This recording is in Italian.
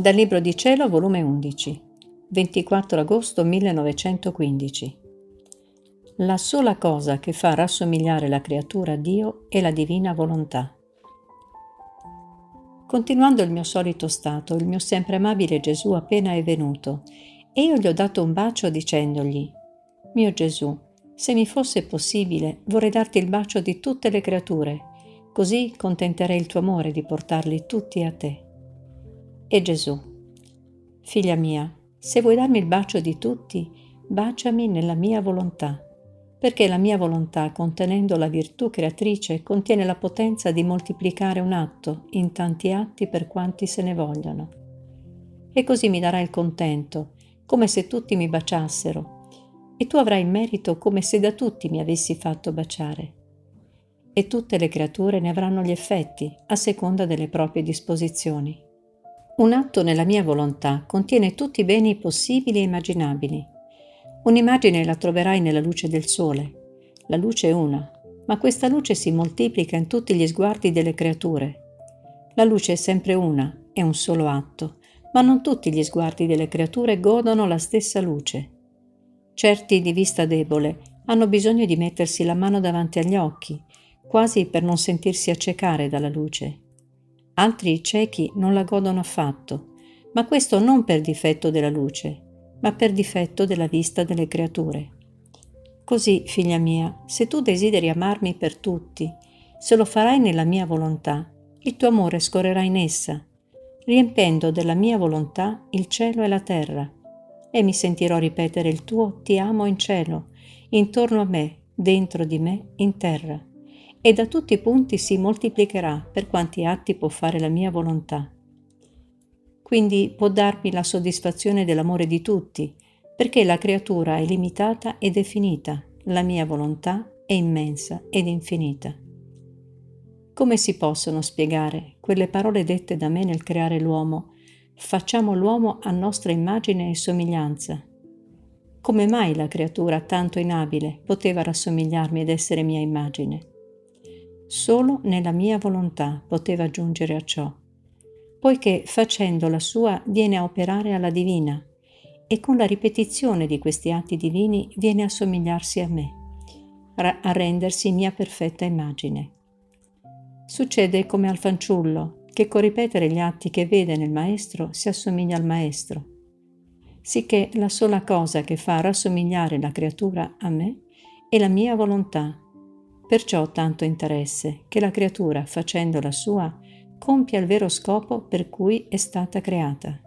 Dal Libro di Cielo, volume 11, 24 agosto 1915. La sola cosa che fa rassomigliare la creatura a Dio è la divina volontà. Continuando il mio solito stato, il mio sempre amabile Gesù appena è venuto, e io gli ho dato un bacio dicendogli, mio Gesù, se mi fosse possibile, vorrei darti il bacio di tutte le creature, così contenterei il tuo amore di portarli tutti a te. E Gesù, figlia mia, se vuoi darmi il bacio di tutti, baciami nella mia volontà, perché la mia volontà, contenendo la virtù creatrice, contiene la potenza di moltiplicare un atto in tanti atti per quanti se ne vogliano. E così mi darai il contento, come se tutti mi baciassero, e tu avrai merito come se da tutti mi avessi fatto baciare. E tutte le creature ne avranno gli effetti, a seconda delle proprie disposizioni. Un atto nella mia volontà contiene tutti i beni possibili e immaginabili. Un'immagine la troverai nella luce del sole. La luce è una, ma questa luce si moltiplica in tutti gli sguardi delle creature. La luce è sempre una, è un solo atto, ma non tutti gli sguardi delle creature godono la stessa luce. Certi di vista debole hanno bisogno di mettersi la mano davanti agli occhi, quasi per non sentirsi accecare dalla luce. Altri ciechi non la godono affatto, ma questo non per difetto della luce, ma per difetto della vista delle creature. Così, figlia mia, se tu desideri amarmi per tutti, se lo farai nella mia volontà, il tuo amore scorrerà in essa, riempendo della mia volontà il cielo e la terra. E mi sentirò ripetere il tuo ti amo in cielo, intorno a me, dentro di me, in terra, e da tutti i punti si moltiplicherà per quanti atti può fare la mia volontà. Quindi può darmi la soddisfazione dell'amore di tutti, perché la creatura è limitata e definita, la mia volontà è immensa ed infinita. Come si possono spiegare quelle parole dette da me nel creare l'uomo facciamo l'uomo a nostra immagine e somiglianza. Come mai la creatura tanto inabile poteva rassomigliarmi ed essere mia immagine? Solo nella mia volontà poteva giungere a ciò, poiché facendo la sua viene a operare alla divina e con la ripetizione di questi atti divini viene a somigliarsi a me, a rendersi mia perfetta immagine. Succede come al fanciullo che con ripetere gli atti che vede nel Maestro si assomiglia al Maestro, sicché la sola cosa che fa rassomigliare la creatura a me è la mia volontà. Perciò tanto interesse che la creatura, facendo la sua, compia il vero scopo per cui è stata creata.